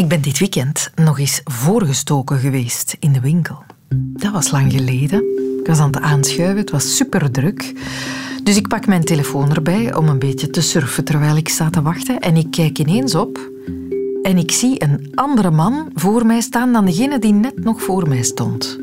Ik ben dit weekend nog eens voorgestoken geweest in de winkel. Dat was lang geleden. Ik was aan het aanschuiven, het was super druk. Dus ik pak mijn telefoon erbij om een beetje te surfen terwijl ik sta te wachten. En ik kijk ineens op en ik zie een andere man voor mij staan dan degene die net nog voor mij stond.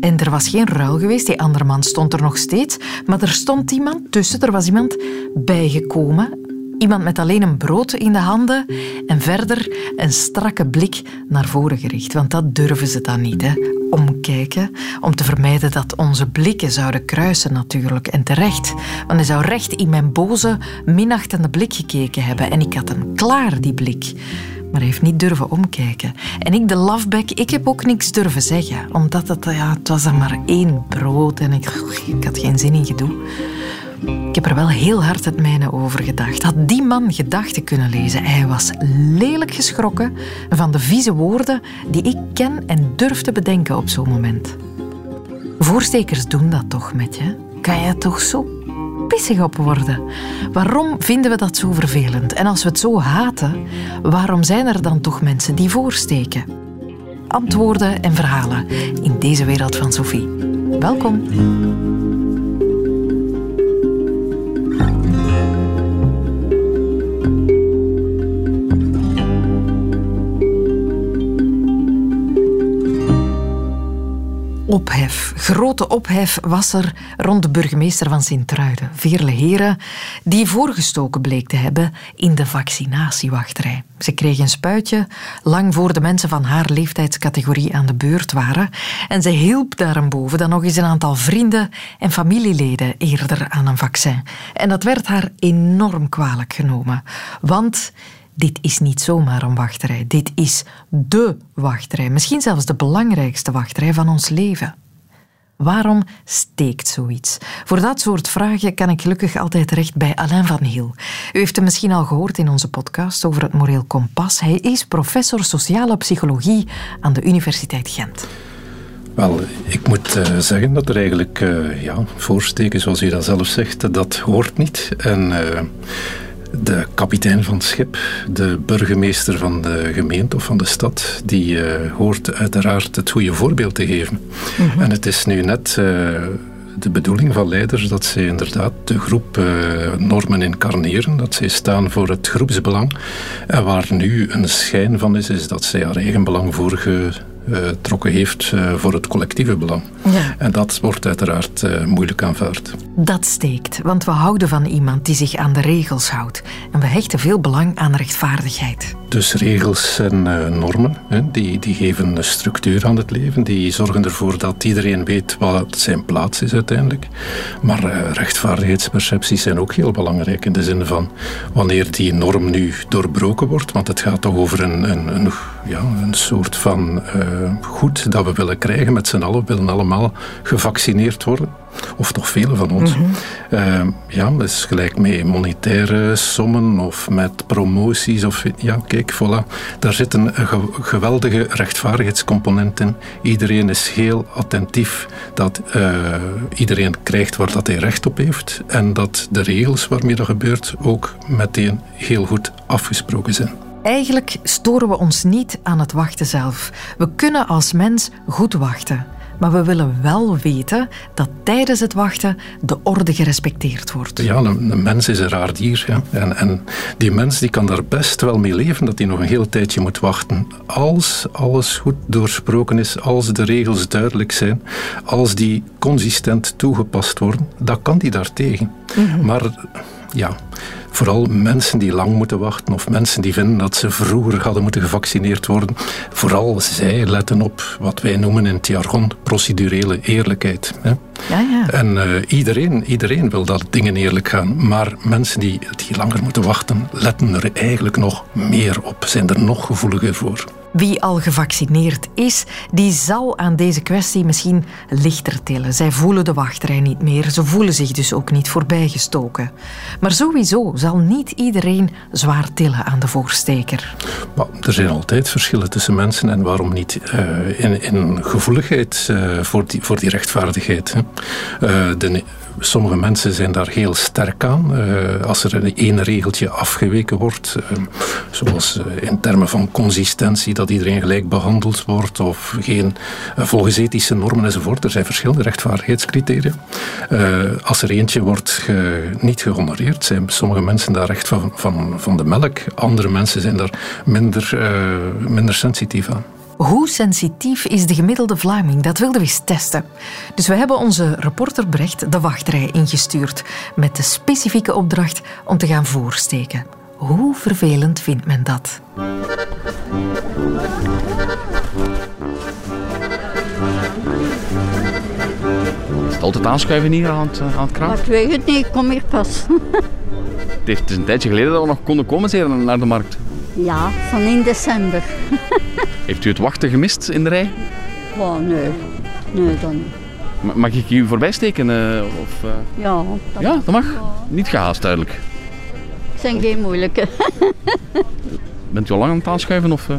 En er was geen ruil geweest, die andere man stond er nog steeds, maar er stond iemand tussen, er was iemand bijgekomen Iemand met alleen een brood in de handen en verder een strakke blik naar voren gericht. Want dat durven ze dan niet, hè? omkijken, om te vermijden dat onze blikken zouden kruisen natuurlijk. En terecht, want hij zou recht in mijn boze, minachtende blik gekeken hebben. En ik had hem klaar, die blik. Maar hij heeft niet durven omkijken. En ik, de loveback, ik heb ook niks durven zeggen. Omdat het, ja, het was dan maar één brood en ik, ik had geen zin in gedoe. Ik heb er wel heel hard het mijne over gedacht. Had die man gedachten kunnen lezen? Hij was lelijk geschrokken van de vieze woorden die ik ken en durf te bedenken op zo'n moment. Voorstekers doen dat toch met je? Kan je toch zo pissig op worden? Waarom vinden we dat zo vervelend? En als we het zo haten, waarom zijn er dan toch mensen die voorsteken? Antwoorden en verhalen in deze wereld van Sophie. Welkom. Ophef. Grote ophef was er rond de burgemeester van Sint-Truiden, Veerle Heren, die voorgestoken bleek te hebben in de vaccinatiewachtrij. Ze kreeg een spuitje lang voor de mensen van haar leeftijdscategorie aan de beurt waren en ze hielp daarboven dan nog eens een aantal vrienden en familieleden eerder aan een vaccin. En dat werd haar enorm kwalijk genomen, want dit is niet zomaar een wachtrij. Dit is dé wachtrij. Misschien zelfs de belangrijkste wachtrij van ons leven. Waarom steekt zoiets? Voor dat soort vragen kan ik gelukkig altijd terecht bij Alain van Hiel. U heeft hem misschien al gehoord in onze podcast over het moreel kompas. Hij is professor sociale psychologie aan de Universiteit Gent. Wel, ik moet uh, zeggen dat er eigenlijk uh, ja, voorsteken, zoals u dat zelf zegt, dat hoort niet. En uh, de kapitein van het schip, de burgemeester van de gemeente of van de stad, die uh, hoort uiteraard het goede voorbeeld te geven. Mhm. En het is nu net uh, de bedoeling van leiders dat zij inderdaad de groep uh, normen incarneren, dat zij staan voor het groepsbelang. En waar nu een schijn van is, is dat zij haar eigen belang voorgetrokken heeft voor het collectieve belang. Ja. En dat wordt uiteraard moeilijk aanvaard. Dat steekt, want we houden van iemand die zich aan de regels houdt. En we hechten veel belang aan rechtvaardigheid. Dus regels en normen, hè, die, die geven een structuur aan het leven. Die zorgen ervoor dat iedereen weet wat zijn plaats is uiteindelijk. Maar rechtvaardigheidspercepties zijn ook heel belangrijk in de zin van wanneer die norm nu doorbroken wordt. Want het gaat toch over een, een, een ja, een soort van uh, goed dat we willen krijgen met z'n allen. We willen allemaal gevaccineerd worden of toch vele van ons. Mm ja, dat is gelijk met monetaire sommen of met promoties. Of, ja, kijk, voilà. Daar zit een geweldige rechtvaardigheidscomponent in. Iedereen is heel attentief dat uh, iedereen krijgt waar dat hij recht op heeft. En dat de regels waarmee dat gebeurt ook meteen heel goed afgesproken zijn. Eigenlijk storen we ons niet aan het wachten zelf. We kunnen als mens goed wachten. Maar we willen wel weten dat tijdens het wachten de orde gerespecteerd wordt. Ja, een, mens is een raar dier. Ja. En, en die mens die kan daar best wel mee leven dat hij nog een heel tijdje moet wachten. Als alles goed doorsproken is, als de regels duidelijk zijn, als die consistent toegepast worden, dan kan die daartegen. Mm Maar ja, vooral mensen die lang moeten wachten of mensen die vinden dat ze vroeger hadden moeten gevaccineerd worden, vooral zij letten op wat wij noemen in het jargon procedurele eerlijkheid. Hè. Ja, ja. En uh, iedereen, iedereen wil dat dingen eerlijk gaan, maar mensen die, die langer moeten wachten, letten er eigenlijk nog meer op, zijn er nog gevoeliger voor. Wie al gevaccineerd is, die zal aan deze kwestie misschien lichter tillen. Zij voelen de wachtrij niet meer, ze voelen zich dus ook niet voorbijgestoken. Maar sowieso zal niet iedereen zwaar tillen aan de voorsteker. Maar er zijn altijd verschillen tussen mensen en waarom niet uh, in, in, gevoeligheid uh, voor, die, voor die rechtvaardigheid. Uh, de, sommige mensen zijn daar heel sterk aan. Uh, als er een ene regeltje afgeweken wordt, uh, zoals uh, in termen van consistentie, dat iedereen gelijk behandeld wordt, of geen, volgens ethische normen enzovoort. Er zijn verschillende rechtvaardigheidscriteria. als er eentje wordt niet gehonoreerd, zijn sommige mensen daar echt van, van, van de melk. Andere mensen zijn daar minder, minder sensitief aan. Hoe sensitief is de gemiddelde Vlaming? Dat wilden we eens testen. Dus we hebben onze reporter Brecht de wachtrij ingestuurd met de specifieke opdracht om te gaan voorsteken. Hoe vervelend vindt men dat? Is het altijd aanschuiven hier aan het, aan het kraan? Ik weet het niet, ik kom hier pas. het, is een tijdje geleden dat we nog konden komen naar de markt. Ja, van in december. Heeft u het wachten gemist in de rij? Oh, nee. Nee, dan niet. Mag ik u voorbij steken? Uh, of, uh... Ja. Dat ja, dat mag. Niet gehaast, duidelijk. Het zijn geen moeilijke. Bent u al lang aan het aanschuiven? Of, uh...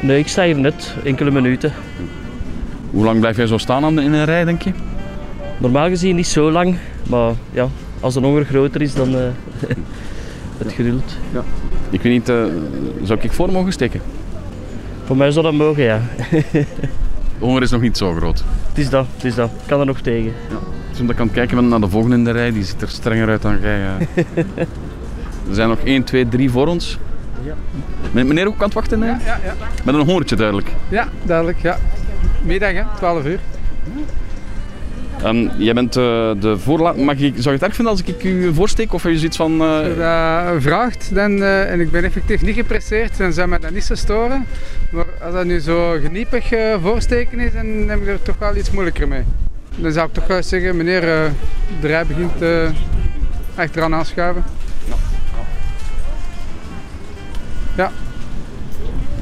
Nee, ik sta hier net. Enkele minuten. Hoe lang blijf jij zo staan in een rij, denk je? Normaal gezien niet zo lang. Maar ja, als de honger groter is, dan het geduld. Ja. Ik weet niet, zou ik voor mogen steken? Voor mij zou dat mogen, ja. De honger is nog niet zo groot. Het is dat, het is dat. Ik kan er nog tegen. Ja. Dus omdat ik aan het kijken ben naar de volgende in de rij, die ziet er strenger uit dan jij. er zijn nog 1, 2, 3 voor ons. Ja. Meneer ook aan het wachten? Hè? Ja, ja, ja. Met een hongertje duidelijk. Ja, duidelijk. Ja. Middag, hè? 12 uur. Um, jij bent uh, de voorlaat. Mag ik, zou je het erg vinden als ik u voorsteek? Of heb je zoiets van. Uh... Als je dat vraagt dan, uh, en ik ben effectief niet gepresseerd, dan zou mij dat niet zo storen. Maar als dat nu zo geniepig voorsteken is, dan heb ik er toch wel iets moeilijker mee. Dan zou ik toch wel zeggen, meneer, de rij begint achteraan aanschuiven. Ja. ja.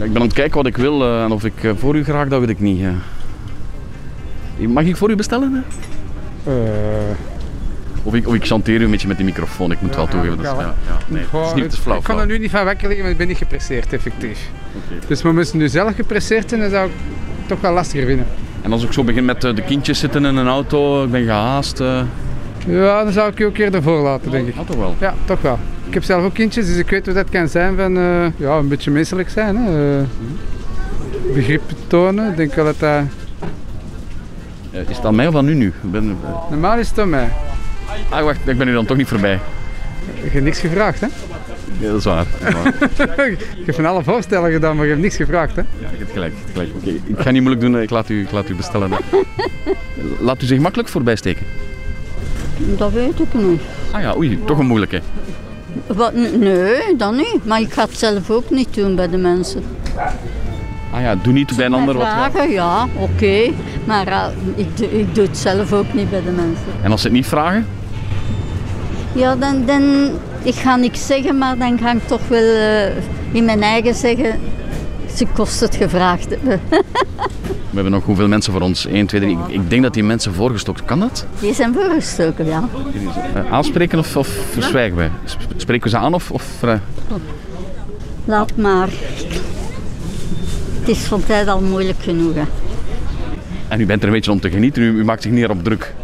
Ik ben aan het kijken wat ik wil en of ik voor u graag, dat weet ik niet. Mag ik voor u bestellen? Uh... Of, ik, of ik chanteer u een beetje met die microfoon, ik moet ja, wel toegeven. Dat is, ja, ja, nee, het is niet te flauw. Ik kan er nu niet van wekken liggen, maar ik ben niet gepresseerd effectief. Okay. Dus maar mensen nu zelf gepresseerd zijn, dan zou ik toch wel lastiger vinden. En als ik zo begin met eh, de kindjes zitten in een auto, ik ben gehaast. Uh... Ja, dan zou ik je ook eerder voor laten, denk ik. Ja, toch wel? Ja, toch wel. Ik heb zelf ook kindjes, dus ik weet wat dat kan zijn van uh, ja, een beetje menselijk zijn. Hè. Uh, begrip tonen, ik denk wel dat dat eh, is het aan mij of aan u nu? Ben... Normaal is het aan mij. Ah, wacht, ik ben u dan toch niet voorbij. Je hebt niks gevraagd, hè? Ja, dat is waar. ik heb van alle voorstellen gedaan, maar je hebt niks gevraagd, hè? Ja, je hebt gelijk. Je gelijk. Oké, ik ga niet moeilijk doen, ik laat u, ik laat u bestellen. laat u zich makkelijk voorbij steken? Dat weet ik niet. Ah ja, oei, toch een moeilijke. Wat, nee, dat niet. Maar ik ga het zelf ook niet doen bij de mensen. Ah ja, doe niet bij een ander wat... Vragen, ja, oké. Maar uh, ik, ik doe het zelf ook niet bij de mensen. En als ze het niet vragen? Ja, dan, dan... Ik ga niks zeggen, maar dan ga ik toch wel uh, in mijn eigen zeggen... Ze kost het gevraagd hebben. We hebben nog hoeveel mensen voor ons? 1, 2, 3. Ik, ik denk dat die mensen voorgestoken. Kan dat? Die zijn voorgestoken, ja. Uh, aanspreken of, of verzwijgen wij? Spreken we ze aan of... of uh... Laat maar. Het is van tijd al moeilijk genoeg. Hè. En u bent er een beetje om te genieten, u, u maakt zich niet op druk?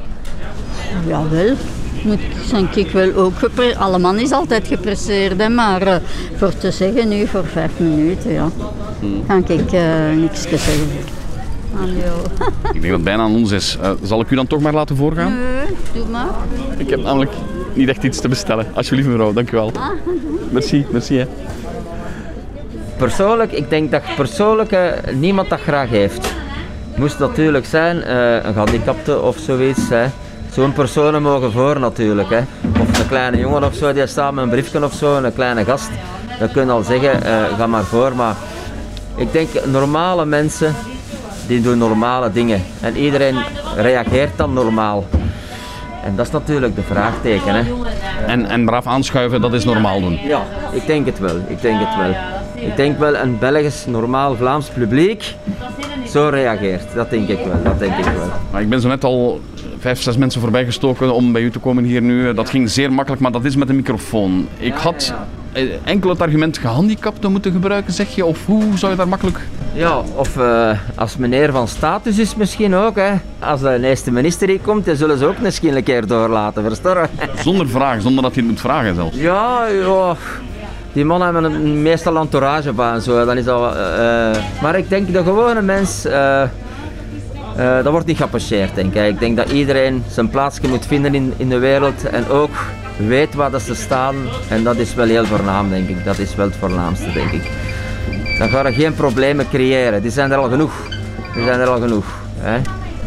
Jawel. Moet denk ik wel ook gepresseerd. Alle man is altijd gepresseerd, hè, maar uh, voor te zeggen nu, voor vijf minuten, ja, hmm. kan ik uh, niks zeggen. ik denk dat het bijna aan ons is. Uh, zal ik u dan toch maar laten voorgaan? Nee, doe maar. Ik heb namelijk niet echt iets te bestellen. Alsjeblieft mevrouw, dank u wel. Ah. Merci, merci. Hè persoonlijk, ik denk dat persoonlijk niemand dat graag heeft. Moest natuurlijk zijn, uh, een gehandicapte of zoiets. Zo'n personen mogen voor natuurlijk. Hè. Of een kleine jongen of zo, die staat met een briefje of zo, een kleine gast. Dan kun je al zeggen, uh, ga maar voor. Maar ik denk, normale mensen, die doen normale dingen. En iedereen reageert dan normaal. En dat is natuurlijk de vraagteken. Hè. En, en braaf aanschuiven, dat is normaal doen? Ja, ik denk het wel. Ik denk het wel. Ik denk wel een Belgisch normaal Vlaams publiek zo reageert. Dat denk ik wel. Dat denk ik wel. Maar ik ben zo net al vijf, zes mensen voorbij gestoken om bij u te komen hier nu. Dat ging zeer makkelijk, maar dat is met een microfoon. Ik had eh, enkel het argument gehandicapten moeten gebruiken, zeg je? Of hoe zou je daar makkelijk... Ja, of uh, als meneer van status is misschien ook. Hè. Als de eerste minister hier komt, dan zullen ze ook misschien een keer doorlaten, verstaan? Zonder vraag, zonder dat hij het moet vragen zelfs. Ja, ja. Die mannen hebben een, meestal entourage bij en zo. Dan is dat, uh, maar ik denk de gewone mens... Uh, dat wordt niet geapprecieerd, denk ik. Ik denk dat iedereen zijn plaatsje moet vinden in, in de wereld en ook weet waar dat ze staan. En dat is wel heel voornaam, denk ik. Dat is wel het voornaamste, denk ik. Dan ga je geen problemen creëren. Die zijn er al genoeg. Die zijn er al genoeg. Hè?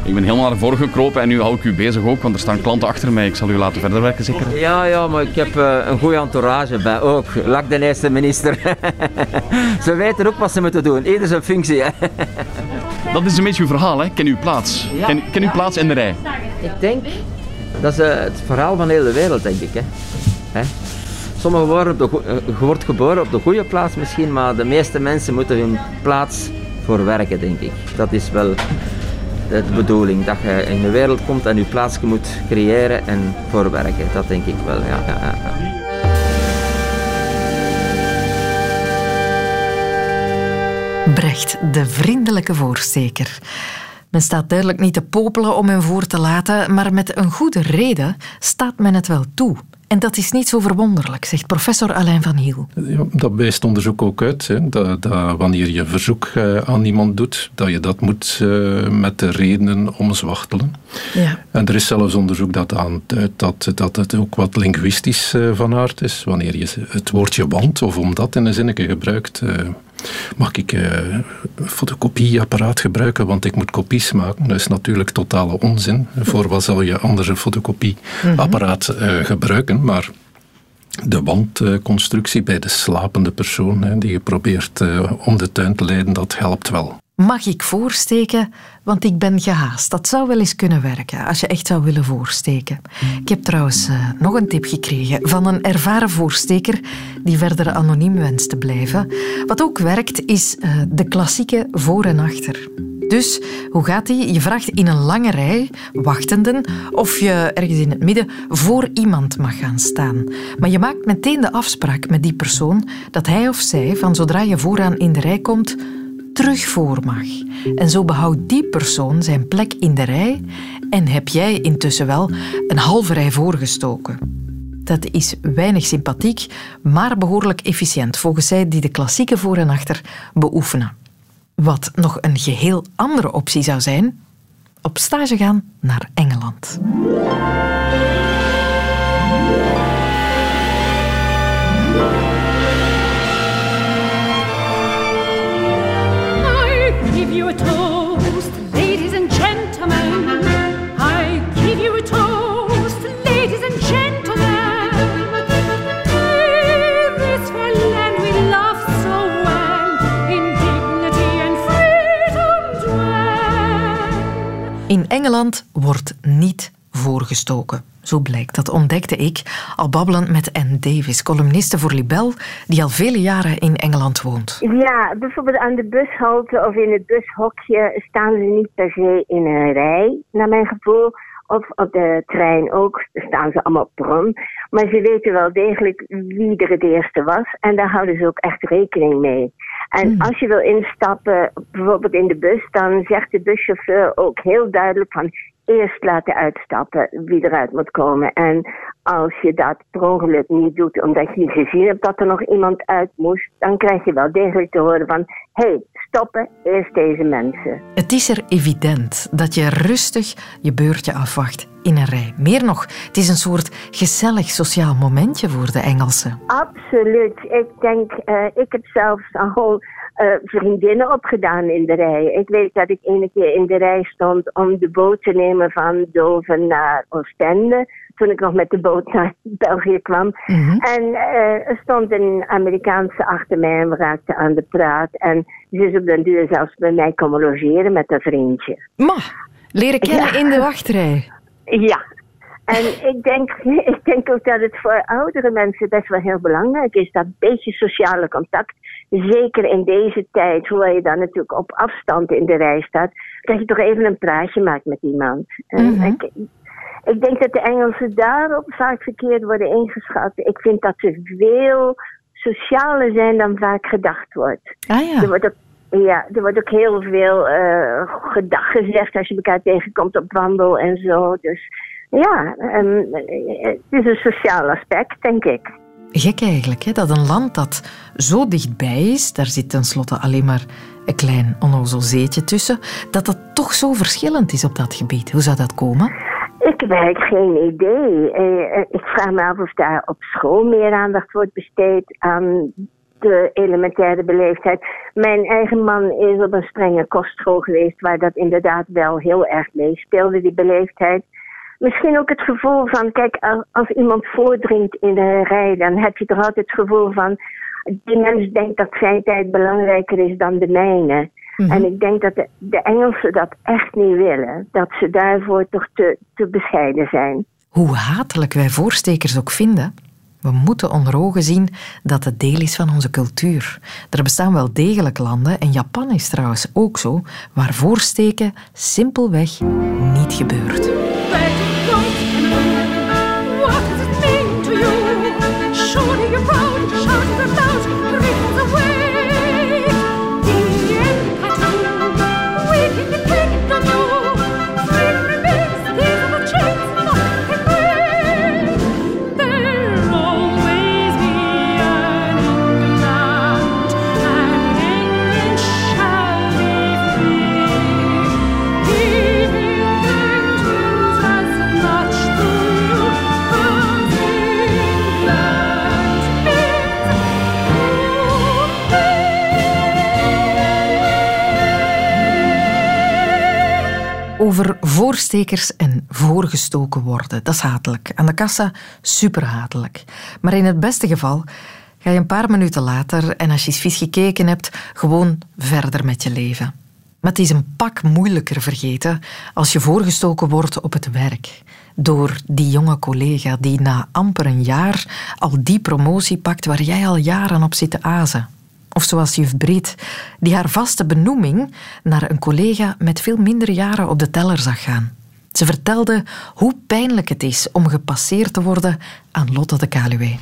Ik ben helemaal naar voren gekropen en nu hou ik u bezig ook, want er staan klanten achter mij. Ik zal u laten verder werken, zeker? Ja, ja, maar ik heb uh, een goede entourage bij ook. Lak de eerste minister. ze weten ook wat ze moeten doen. Ieder zijn functie. Dat is een beetje uw verhaal, hè? Ken uw plaats. Ja. Ken, ken uw plaats in de rij. Ik denk, dat is uh, het verhaal van de hele wereld, denk ik. Hè? Hè? Sommigen worden op de, je wordt geboren op de goede plaats misschien, maar de meeste mensen moeten hun plaats voor werken, denk ik. Dat is wel de bedoeling, dat je in de wereld komt en je plaatsje moet creëren en voorwerken. Dat denk ik wel, ja. Brecht, de vriendelijke voorsteker. Men staat duidelijk niet te popelen om hem voor te laten, maar met een goede reden staat men het wel toe. En dat is niet zo verwonderlijk, zegt professor Alain van Hiel. Ja, dat wijst onderzoek ook uit. Hè, dat, dat, wanneer je verzoek uh, aan iemand doet, dat je dat moet uh, met de redenen omzwachtelen. Ja. En er is zelfs onderzoek dat aanduidt dat, dat het ook wat linguïstisch uh, van aard is. Wanneer je het woordje want of omdat in een zinnetje gebruikt, mag ik een fotocopieapparaat gebruiken, want ik moet kopies maken. Dat is natuurlijk totale onzin. Voor wat zal je anders een fotocopieapparaat uh, gebruiken? Maar de wandconstructie bij de slapende persoon, die je probeert uh, om de tuin te leiden, dat helpt wel. Mag ik voorsteken? Want ik ben gehaast. Dat zou wel eens kunnen werken als je echt zou willen voorsteken. Ik heb trouwens uh, nog een tip gekregen van een ervaren voorsteker die verder anoniem wenst te blijven. Wat ook werkt is uh, de klassieke voor en achter. Dus hoe gaat die? Je vraagt in een lange rij wachtenden of je ergens in het midden voor iemand mag gaan staan. Maar je maakt meteen de afspraak met die persoon dat hij of zij van zodra je vooraan in de rij komt terug voor mag. En zo behoudt die persoon zijn plek in de rij en heb jij intussen wel een halve rij voorgestoken. Dat is weinig sympathiek, maar behoorlijk efficiënt volgens zij die de klassieke voor en achter beoefenen. Wat nog een geheel andere optie zou zijn, op stage gaan naar Engeland. In Engeland wordt niet voorgestoken. Zo blijkt, dat ontdekte ik al babbelend met Anne Davis, columniste voor Libel, die al vele jaren in Engeland woont. Ja, bijvoorbeeld aan de bushalte of in het bushokje staan ze niet per se in een rij, naar mijn gevoel. Of op de trein ook, staan ze allemaal op bron. Maar ze weten wel degelijk wie er het eerste was. En daar houden ze ook echt rekening mee. En hmm. als je wil instappen, bijvoorbeeld in de bus, dan zegt de buschauffeur ook heel duidelijk van eerst laten uitstappen wie eruit moet komen. En als je dat per ongeluk niet doet omdat je gezien hebt dat er nog iemand uit moest, dan krijg je wel degelijk te horen van hé, hey, stoppen eerst deze mensen. Het is er evident dat je rustig je beurtje afwacht in een rij. Meer nog, het is een soort gezellig sociaal momentje voor de Engelsen. Absoluut. Ik denk, uh, ik heb zelfs al uh, vriendinnen opgedaan in de rij. Ik weet dat ik ene keer in de rij stond om de boot te nemen van Doven naar Oostende. Toen ik nog met de boot naar België kwam. Mhm. En uh, er stond een Amerikaanse achter mij en we raakten aan de praat. En ze is op den duur zelfs bij mij komen logeren met een vriendje. Ma, leren kennen in de wachtrij. Ja, en ik denk, ik denk ook dat het voor oudere mensen best wel heel belangrijk is, dat beetje sociale contact. Zeker in deze tijd, hoewel je dan natuurlijk op afstand in de rij staat, dat je toch even een praatje maakt met iemand. Mm ik denk dat de Engelsen daarop vaak verkeerd worden ingeschat. Ik vind dat ze veel socialer zijn dan vaak gedacht wordt. Ah ja. Er wordt ook, ja, er wordt ook heel veel uh, gedag gezegd als je elkaar tegenkomt op wandel en zo. Dus ja, um, het is een sociaal aspect, denk ik. Gek eigenlijk, hè? dat een land dat zo dichtbij is, daar zit tenslotte alleen maar een klein onnozel zeetje tussen, dat dat toch zo verschillend is op dat gebied. Hoe zou dat komen? Ik heb eigenlijk geen idee. Eh, eh, ik vraag me af of daar op school meer aandacht wordt besteed aan de elementaire beleefdheid. Mijn eigen man is op een strenge kostschool geweest, waar dat inderdaad wel heel erg meespeelde, die beleefdheid. Misschien ook het gevoel van, kijk, als iemand voordringt in een rij, dan heb je toch altijd het gevoel van, die mens denkt dat zijn tijd belangrijker is dan de mijne. Mhm. En ik denk dat de, de, Engelsen dat echt niet willen. Dat ze daarvoor toch te, te bescheiden zijn. Hoe hatelijk wij voorstekers ook vinden, we moeten onder ogen zien dat het deel is van onze cultuur. Er bestaan wel degelijk landen, en Japan is trouwens ook zo, waar voorsteken simpelweg niet gebeurt. Over voorstekers en voorgestoken worden. Dat is hatelijk. Aan de kassa super hatelijk. Maar in het beste geval ga je een paar minuten later en als je eens vies gekeken hebt, gewoon verder met je leven. Maar het is een pak moeilijker vergeten als je voorgestoken wordt op het werk. Door die jonge collega die na amper een jaar al die promotie pakt waar jij al jaren op zit te azen. Of zoals juf Breed, die haar vaste benoeming naar een collega met veel minder jaren op de teller zag gaan. Ze vertelde hoe pijnlijk het is om gepasseerd te worden aan Lotte de Kaluwe.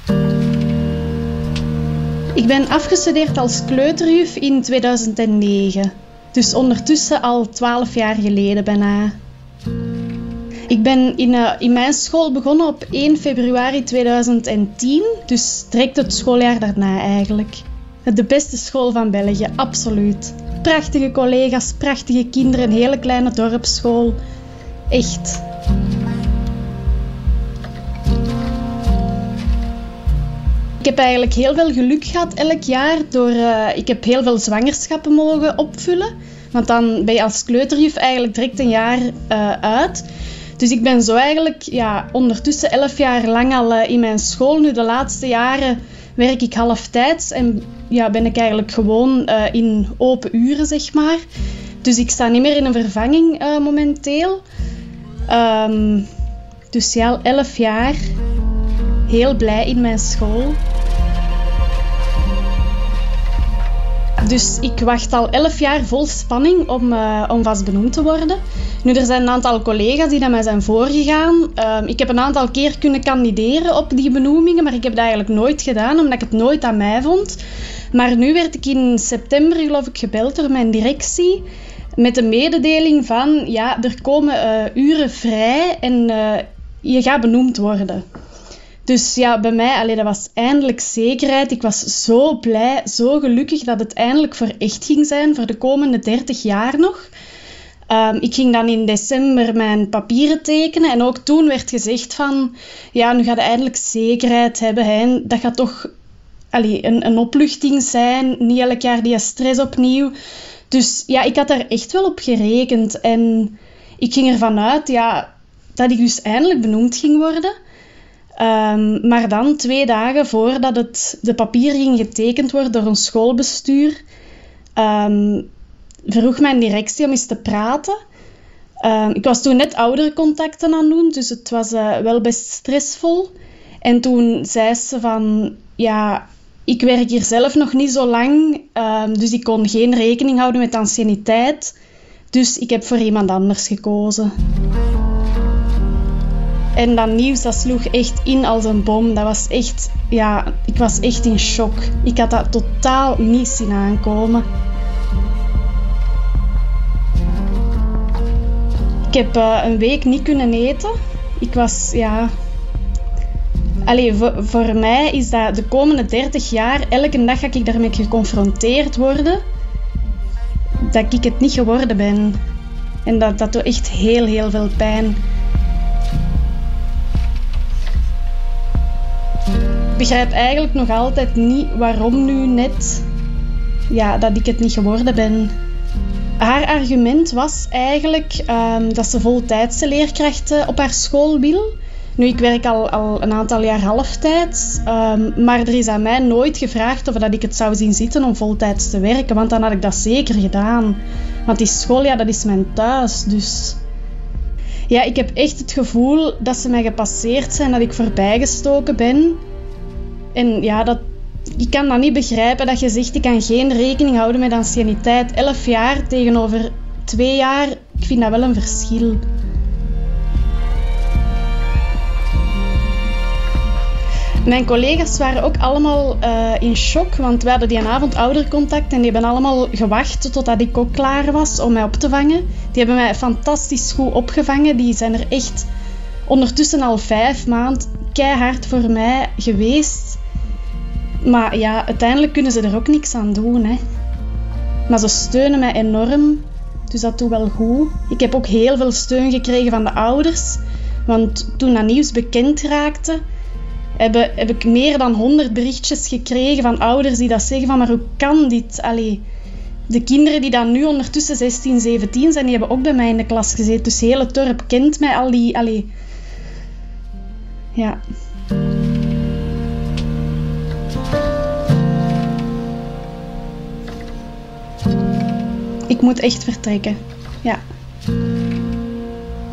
Ik ben afgestudeerd als kleuterjuf in 2009. Dus ondertussen al 12 jaar geleden bijna. Ik ben in, uh, in mijn school begonnen op 1 februari 2010, dus direct het schooljaar daarna eigenlijk. De beste school van België, absoluut. Prachtige collega's, prachtige kinderen, een hele kleine dorpsschool. Echt. Ik heb eigenlijk heel veel geluk gehad elk jaar. Door, uh, ik heb heel veel zwangerschappen mogen opvullen. Want dan ben je als kleuterjuf eigenlijk direct een jaar uh, uit. Dus ik ben zo eigenlijk ja, ondertussen elf jaar lang al uh, in mijn school. Nu de laatste jaren werk ik halftijds en ja, ben ik eigenlijk gewoon uh, in open uren, zeg maar. Dus ik sta niet meer in een vervanging uh, momenteel. Um, dus ja, elf jaar. Heel blij in mijn school. Dus ik wacht al elf jaar vol spanning om, uh, om vast benoemd te worden. Nu, er zijn een aantal collega's die naar mij zijn voorgegaan. Uh, ik heb een aantal keer kunnen kandideren op die benoemingen, maar ik heb dat eigenlijk nooit gedaan, omdat ik het nooit aan mij vond. Maar nu werd ik in september, geloof ik, gebeld door mijn directie met de mededeling van, ja, er komen uh, uren vrij en uh, je gaat benoemd worden. Dus ja, bij mij, allee, dat was eindelijk zekerheid. Ik was zo blij, zo gelukkig dat het eindelijk voor echt ging zijn, voor de komende 30 jaar nog. Um, ik ging dan in december mijn papieren tekenen en ook toen werd gezegd van, ja, nu gaat je eindelijk zekerheid hebben. Hè. Dat gaat toch een, een opluchting zijn, niet elk jaar die stress opnieuw. Dus ja, ik had daar echt wel op gerekend en ik ging ervan uit ja, dat ik dus eindelijk benoemd ging worden. Um, maar dan, twee dagen voordat het, de papier ging getekend worden door een schoolbestuur, um, vroeg mijn directie om eens te praten. Um, ik was toen net ouderencontacten aan het doen, dus het was uh, wel best stressvol. En toen zei ze van, ja, ik werk hier zelf nog niet zo lang, dus ik kon geen rekening houden met anciëniteit. Dus ik heb voor iemand anders gekozen. En dat nieuws dat sloeg echt in als een bom. Dat was echt, ja, ik was echt in shock. Ik had dat totaal niet zien aankomen. Ik heb uh, een week niet kunnen eten. Ik was, ja... Voor, mij is dat de komende 30 jaar, elke dag ga ik daarmee geconfronteerd worden dat ik het niet geworden ben. En dat, dat doet echt heel, heel veel pijn. Ik begrijp eigenlijk nog altijd niet waarom nu net ja, dat ik het niet geworden ben. Haar argument was eigenlijk um, dat ze voltijdse leerkrachten op haar school wil. Nu, ik werk al, al een aantal jaar halftijd, um, maar er is aan mij nooit gevraagd of dat ik het zou zien zitten om voltijds te werken, want dan had ik dat zeker gedaan. Want die school, ja, dat is mijn thuis, dus... Ja, ik heb echt het gevoel dat ze mij gepasseerd zijn, dat ik voorbijgestoken ben. En ja, dat, ik kan dat niet begrijpen dat je zegt, ik kan geen rekening houden met anciëniteit. Elf jaar tegenover twee jaar, ik vind dat wel een verschil. Mijn collega's waren ook allemaal uh, in shock, want we hadden die avond oudercontact en die hebben allemaal gewacht totdat ik ook klaar was om mij op te vangen. Die hebben mij fantastisch goed opgevangen. Die zijn er echt ondertussen al vijf maanden keihard voor mij geweest. Maar ja, uiteindelijk kunnen ze er ook niks aan doen. Hè. Maar ze steunen mij enorm, dus dat doet wel goed. Ik heb ook heel veel steun gekregen van de ouders. Want toen dat nieuws bekend raakte, heb, heb ik meer dan 100 berichtjes gekregen van ouders die dat zeggen van maar hoe kan dit? Allee, de kinderen die dan nu ondertussen 16, 17 zijn, die hebben ook bij mij in de klas gezeten. Dus heel het dorp kent mij al die... Allee, ja. Ik moet echt vertrekken. Ja.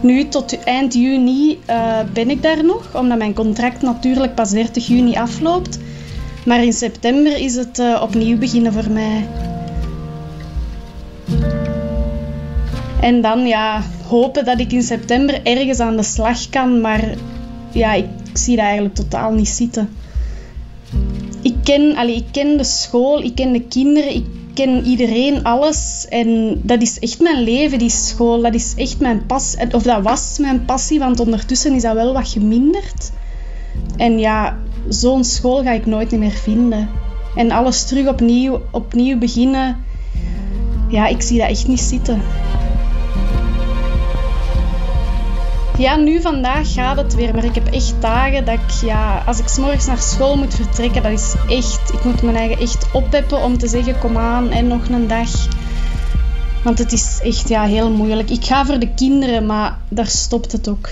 Nu, tot eind juni uh, ben ik daar nog, omdat mijn contract natuurlijk pas 30 juni afloopt. Maar in september is het uh, opnieuw beginnen voor mij. En dan ja, hopen dat ik in september ergens aan de slag kan, maar ja, ik, ik zie dat eigenlijk totaal niet zitten. Ik ken, allee, ik ken de school, ik ken de kinderen, ik ken iedereen, alles. En dat is echt mijn leven, die school. Dat is echt mijn passie. Of dat was mijn passie, want ondertussen is dat wel wat geminderd. En ja, zo'n school ga ik nooit meer vinden. En alles terug opnieuw, opnieuw beginnen. Ja, ik zie dat echt niet zitten. Ja, nu vandaag gaat het weer, maar ik heb echt dagen dat ik, ja, als ik s'morgens naar school moet vertrekken, dat is echt, ik moet mijn eigen echt oppeppen om te zeggen, kom aan, en nog een dag. Want het is echt ja, heel moeilijk. Ik ga voor de kinderen, maar daar stopt het ook.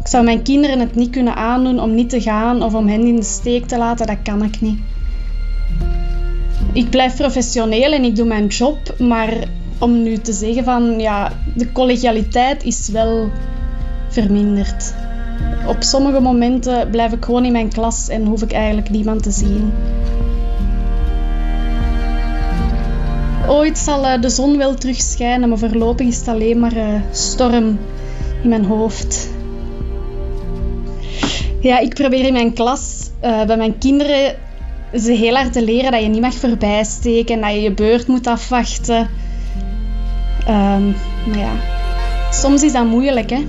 Ik zou mijn kinderen het niet kunnen aandoen om niet te gaan of om hen in de steek te laten, dat kan ik niet. Ik blijf professioneel en ik doe mijn job, maar om nu te zeggen van ja, de collegialiteit is wel verminderd. Op sommige momenten blijf ik gewoon in mijn klas en hoef ik eigenlijk niemand te zien. Ooit zal eh, de zon wel terug schijnen, maar voorlopig is het alleen maar uh, storm in mijn hoofd. Ja, ik probeer in mijn klas uh, bij mijn kinderen ze heel hard te leren dat je niet mag voorbijsteken, dat je je beurt moet afwachten. Um, maar ja, soms is dat moeilijk, hè.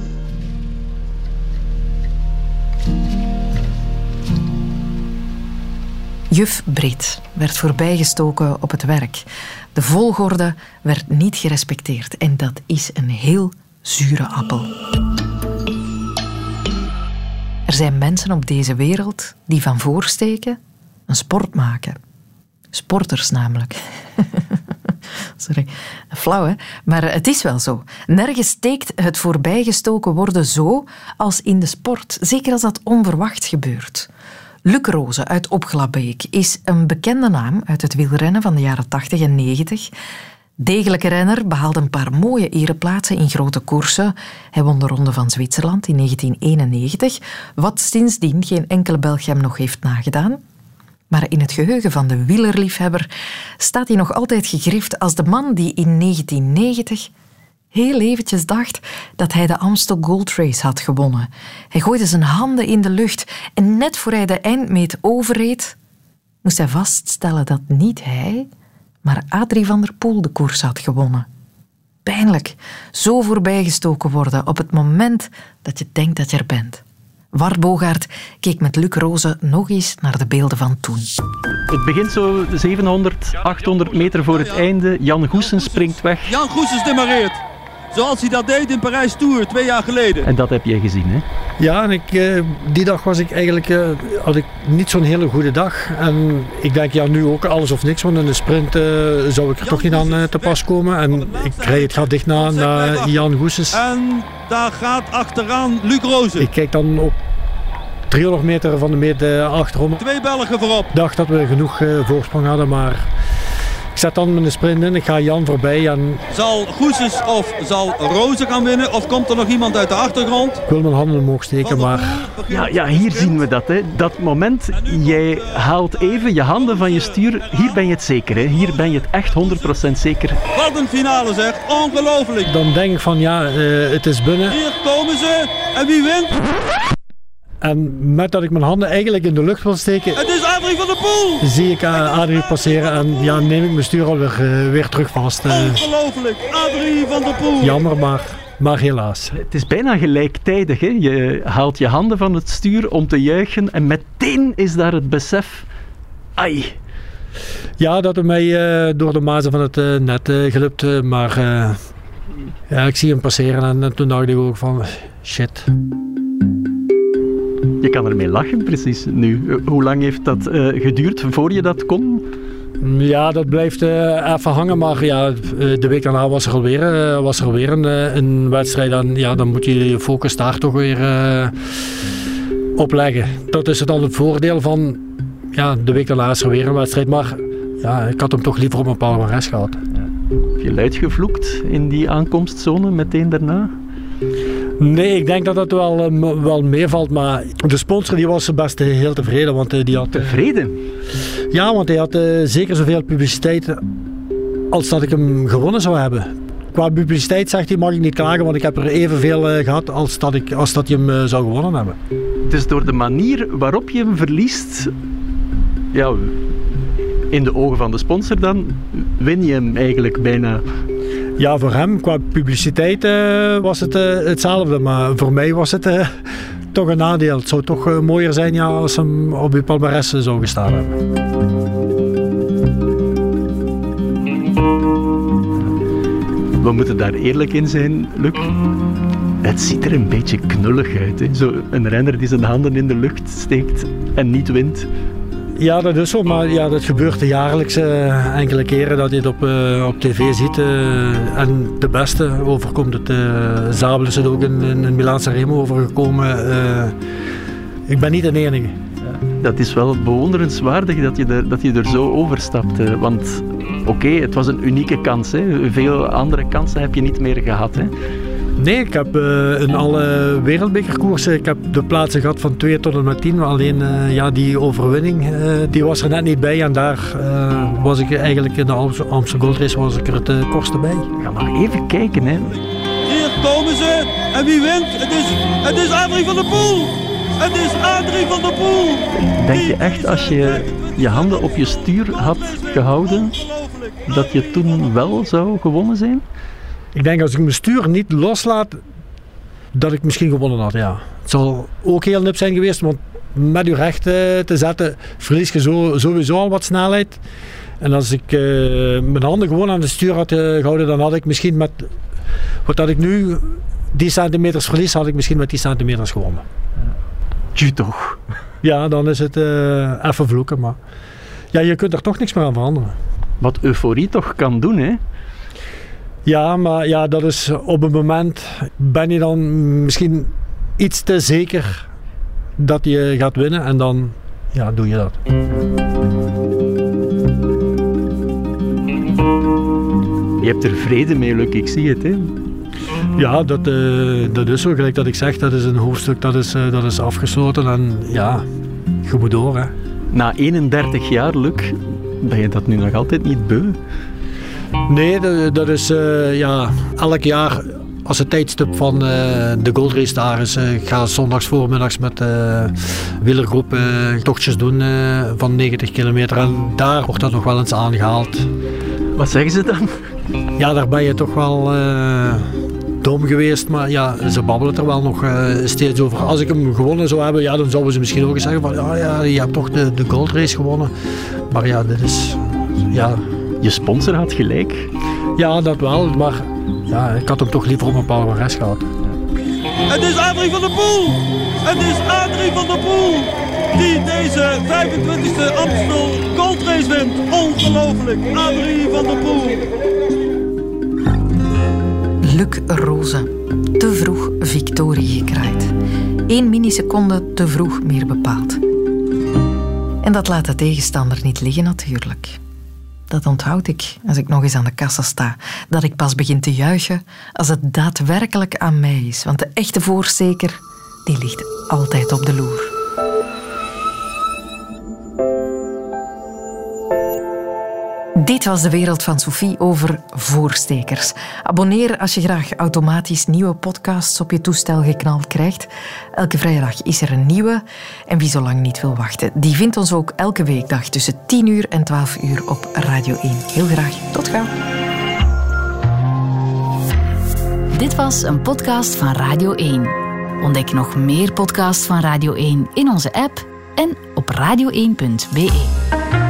Juf Brit werd voorbijgestoken op het werk. De volgorde werd niet gerespecteerd en dat is een heel zure appel. Er zijn mensen op deze wereld die van voorsteken een sport maken. Sporters namelijk. Sorry, flauw hè? Maar het is wel zo. Nergens steekt het voorbijgestoken worden zo als in de sport. Zeker als dat onverwacht gebeurt. Luc Roze uit Opglabeek is een bekende naam uit het wielrennen van de jaren 80 en 90. Degelijke renner behaalde een paar mooie ereplaatsen in grote koersen. Hij won de Ronde van Zwitserland in 1991, wat sindsdien geen enkele Belg hem nog heeft nagedaan. Maar in het geheugen van de wielerliefhebber staat hij nog altijd gegrift als de man die in 1990 heel eventjes dacht dat hij de Amstel Gold Race had gewonnen. Hij gooide zijn handen in de lucht en net voor hij de eindmeet overreed, moest hij vaststellen dat niet hij, maar Adrie van der Poel de koers had gewonnen. Pijnlijk, zo voorbijgestoken worden op het moment dat je denkt dat je er bent. Wart Bogaert keek met Luc Roze nog eens naar de beelden van toen. Het begint zo 700, 800 meter voor het einde. Jan Goesen springt weg. Jan Goesens demareert. Zoals hij dat deed in Parijs Tour twee jaar geleden. En dat heb jij gezien, hè? Ja, en ik, eh, die dag was ik eigenlijk, eh, had ik niet zo'n hele goede dag. En ik denk, ja, nu ook alles of niks, want in de sprint eh, zou ik er toch niet aan te pas komen. En ik rijd het gat dicht na, naar Jan Goesens. En daar gaat achteraan Luc Rozen. Ik kijk dan op 300 meter van de eh, achterom. Twee Belgen voorop. Ik dacht dat we genoeg eh, voorsprong hadden, maar ik zet dan mijn sprint in. Ik ga Jan voorbij en Zal Goesens of zal Rozen gaan winnen? Of komt er nog iemand uit de achtergrond? ik wil mijn handen omhoog steken, maar Ja, ja, hier zien we dat. Hè. Dat moment, jij haalt even je handen van je stuur. Hier ben je het zeker. Hè. Hier ben je het echt 100% zeker. Wat een finale zeg. Ongelooflijk. dan denk ik van ja, eh, het is binnen. Hier komen ze. En wie wint? En met dat ik mijn handen eigenlijk in de lucht wil steken, Het is Adrie van der Poel. zie ik eh, Adrie passeren en ja, neem ik mijn stuur alweer eh, weer terug vast. Eh, Ongelooflijk. Adrie van der Poel. jammer, maar, maar helaas. Het is bijna gelijktijdig. Hè. Je haalt je handen van het stuur om te juichen en meteen is daar het besef. Ai, Ja, dat het mij eh, door de mazen van het net eh, gelukt, eh, maar eh, ja, ik zie hem passeren en, eh, toen dacht ik ook van shit. Je kan ermee lachen precies nu. Eh, Hoe lang heeft dat eh, geduurd voor je dat kon? Ja, dat blijft eh, even hangen, maar ja, de week daarna was er alweer, eh, was er alweer een, een wedstrijd en ja, dan moet je je focus daar toch weer op leggen. Dat is dan het voordeel van, ja, de week daarna is er weer een wedstrijd, maar ja, ik had hem toch liever op mijn palmares gehad. Heb je luid gevloekt in die aankomstzone meteen daarna? Nee, ik denk dat dat wel, eh, wel meevalt, maar de sponsor die was best eh, heel tevreden, want eh, die had... Tevreden? Ja, want hij had zeker zoveel publiciteit als dat ik hem gewonnen zou hebben. Qua publiciteit zegt hij, mag ik niet klagen, want ik heb er evenveel eh, gehad als dat, ik, als dat hij hem zou gewonnen hebben. Dus door de manier waarop je hem verliest, ja, in de ogen van de sponsor dan, win je hem eigenlijk bijna. Ja, voor hem, qua publiciteit eh, was het eh, hetzelfde, maar voor mij was het eh, toch een nadeel. Het zou toch mooier zijn ja, als hem op uw palmares zou gestaan hebben. We moeten daar eerlijk in zijn, Luc. Het ziet er een beetje knullig uit. Hè? Zo een renner die zijn handen in de lucht steekt en niet wint. Ja, dat is zo, maar ja, dat gebeurt jaarlijks eh, enkele keren dat je het op, eh, op tv ziet. eh, en de beste overkomt het. Zabel is het ook in, in, in Milaan Sanremo overgekomen. ik ben niet de enige. Dat is wel bewonderenswaardig dat je er, dat je er zo overstapt. Want oké, het was een unieke kans. Hè? Veel andere kansen heb je niet meer gehad. Hè? Nee, ik heb eh, in alle wereldbekerkoersen, ik heb de plaatsen gehad van 2 tot en met 10. Alleen eh, ja, die overwinning, eh, die was er net niet bij. En daar eh, was ik eigenlijk in de Amsterdam Amsterdam Gold Race was ik er het kortste bij. Ga nog even kijken. Hè. Hier komen ze. En wie wint? Het is, het is Adrie van der Poel. Het is Adrie van der Poel. Denk je echt als je je handen op je stuur had gehouden, dat je toen wel zou gewonnen zijn? Ik denk als ik mijn stuur niet loslaat, dat ik misschien gewonnen had, ja. Het zal ook heel nip zijn geweest, want met je recht te zetten, verlies je zo, sowieso al wat snelheid. En als ik eh, mijn handen gewoon aan het stuur had eh, gehouden, dan had ik misschien met wat dat ik nu die centimeters verlies, had ik misschien met die centimeters gewonnen. Tju toch. Ja, dan is het eh, even vloeken, maar ja, je kunt er toch niks meer aan veranderen. Wat euforie toch kan doen, hè? Ja, maar ja, dat is op een moment ben je dan misschien iets te zeker dat je gaat winnen en dan ja, doe je dat. Je hebt er vrede mee, Luc, ik zie het. Hè? Ja, dat, eh, dat is zo. Gelijk dat ik zeg, dat is een hoofdstuk dat is, eh, dat is afgesloten en ja, je moet door. Hè. Na 31 jaar, Luc, ben je dat nu nog altijd niet beu? Nee, dat, is uh, ja, elk jaar als het tijdstip van uh, de Gold Race daar is. Uh, ik ga zondags voormiddags met de uh, wielergroep tochtjes doen van 90 kilometer. En daar wordt dat nog wel eens aangehaald. Wat zeggen ze dan? Ja, daar ben je toch wel dom geweest. Maar ja, ze babbelen er wel nog steeds over. Als ik hem gewonnen zou hebben, ja, dan zouden ze misschien ook eens zeggen van ja, ja je hebt toch de, de Gold Race gewonnen. Maar ja, dit is... Ja. Je sponsor had gelijk. Ja, dat wel. Maar ja, ik had hem toch liever op een palmares gehad. Het is Adrie van der Poel! Het is Adrie van der Poel! Die deze 25e Amstel Gold Race wint. Ongelooflijk! Adrie van der Poel! Luc Roze. Te vroeg victorie gekraaid. Eén milliseconde te vroeg meer bepaald. En dat laat de tegenstander niet liggen natuurlijk. Dat onthoud ik als ik nog eens aan de kassa sta. Dat ik pas begin te juichen als het daadwerkelijk aan mij is. Want de echte voorsteker, die ligt altijd op de loer. Dit was de wereld van Sophie over voorstekers. Abonneer als je graag automatisch nieuwe podcasts op je toestel geknald krijgt. Elke vrijdag is er een nieuwe. En wie zo lang niet wil wachten, die vindt ons ook elke weekdag tussen 10 uur en 12 uur op Radio 1. Heel graag. Tot gauw. Dit was een podcast van Radio 1. Ontdek nog meer podcasts van Radio 1 in onze app en op radio1.be.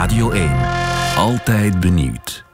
Radio 1. Altijd benieuwd.